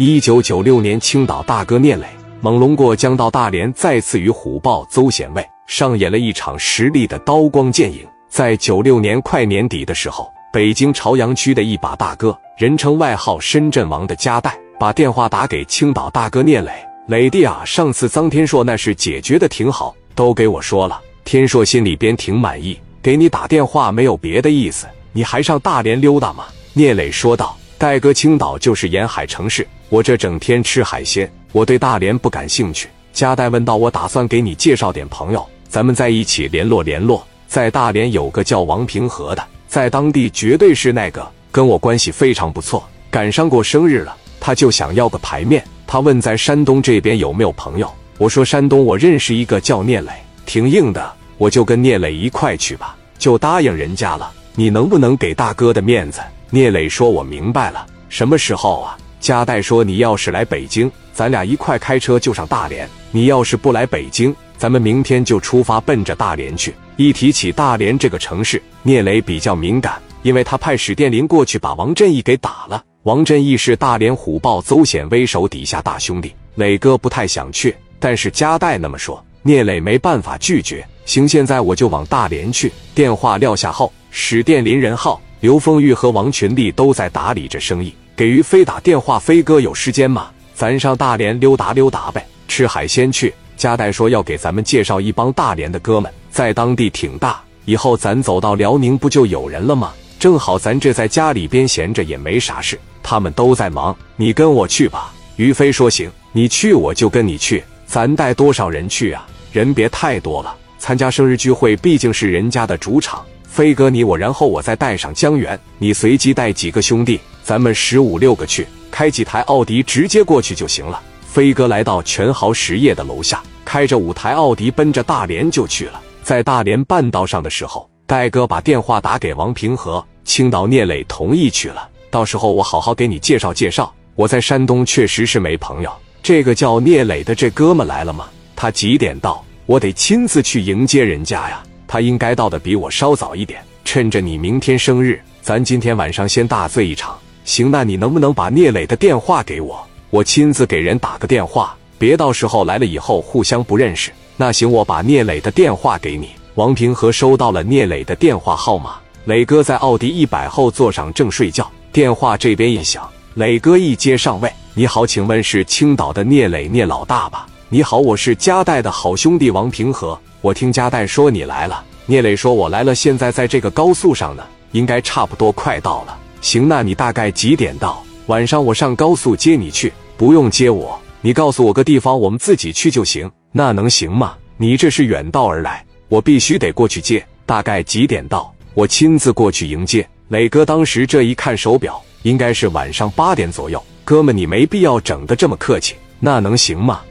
一九九六年，青岛大哥聂磊猛龙过江到大连，再次与虎豹邹显卫上演了一场实力的刀光剑影。在九六年快年底的时候，北京朝阳区的一把大哥，人称外号“深圳王”的加代，把电话打给青岛大哥聂磊：“磊弟啊，上次臧天硕那事解决的挺好，都给我说了，天硕心里边挺满意，给你打电话没有别的意思，你还上大连溜达吗？”聂磊说道：“戴哥，青岛就是沿海城市。”我这整天吃海鲜，我对大连不感兴趣。加代问道：“我打算给你介绍点朋友，咱们在一起联络联络。在大连有个叫王平和的，在当地绝对是那个，跟我关系非常不错。赶上过生日了，他就想要个牌面。他问在山东这边有没有朋友，我说山东我认识一个叫聂磊，挺硬的，我就跟聂磊一块去吧，就答应人家了。你能不能给大哥的面子？”聂磊说：“我明白了，什么时候啊？”加代说：“你要是来北京，咱俩一块开车就上大连；你要是不来北京，咱们明天就出发奔着大连去。”一提起大连这个城市，聂磊比较敏感，因为他派史殿林过去把王振义给打了。王振义是大连虎豹邹显威手底下大兄弟，磊哥不太想去，但是加代那么说，聂磊没办法拒绝。行，现在我就往大连去。电话撂下后，史殿林、任浩、刘凤玉和王群力都在打理着生意。给于飞打电话，飞哥有时间吗？咱上大连溜达溜达呗，吃海鲜去。加代说要给咱们介绍一帮大连的哥们，在当地挺大，以后咱走到辽宁不就有人了吗？正好咱这在家里边闲着也没啥事，他们都在忙，你跟我去吧。于飞说行，你去我就跟你去。咱带多少人去啊？人别太多了，参加生日聚会毕竟是人家的主场。飞哥你我，然后我再带上江源，你随机带几个兄弟。咱们十五六个去，开几台奥迪直接过去就行了。飞哥来到全豪实业的楼下，开着五台奥迪奔着大连就去了。在大连半道上的时候，戴哥把电话打给王平和，青岛聂磊同意去了。到时候我好好给你介绍介绍。我在山东确实是没朋友。这个叫聂磊的这哥们来了吗？他几点到？我得亲自去迎接人家呀。他应该到的比我稍早一点。趁着你明天生日，咱今天晚上先大醉一场。行，那你能不能把聂磊的电话给我？我亲自给人打个电话，别到时候来了以后互相不认识。那行，我把聂磊的电话给你。王平和收到了聂磊的电话号码。磊哥在奥迪一百后座上正睡觉，电话这边一响，磊哥一接上位：“你好，请问是青岛的聂磊聂老大吧？你好，我是加代的好兄弟王平和。我听加代说你来了。聂磊说我来了，现在在这个高速上呢，应该差不多快到了。”行，那你大概几点到？晚上我上高速接你去，不用接我，你告诉我个地方，我们自己去就行。那能行吗？你这是远道而来，我必须得过去接。大概几点到？我亲自过去迎接。磊哥当时这一看手表，应该是晚上八点左右。哥们，你没必要整的这么客气。那能行吗？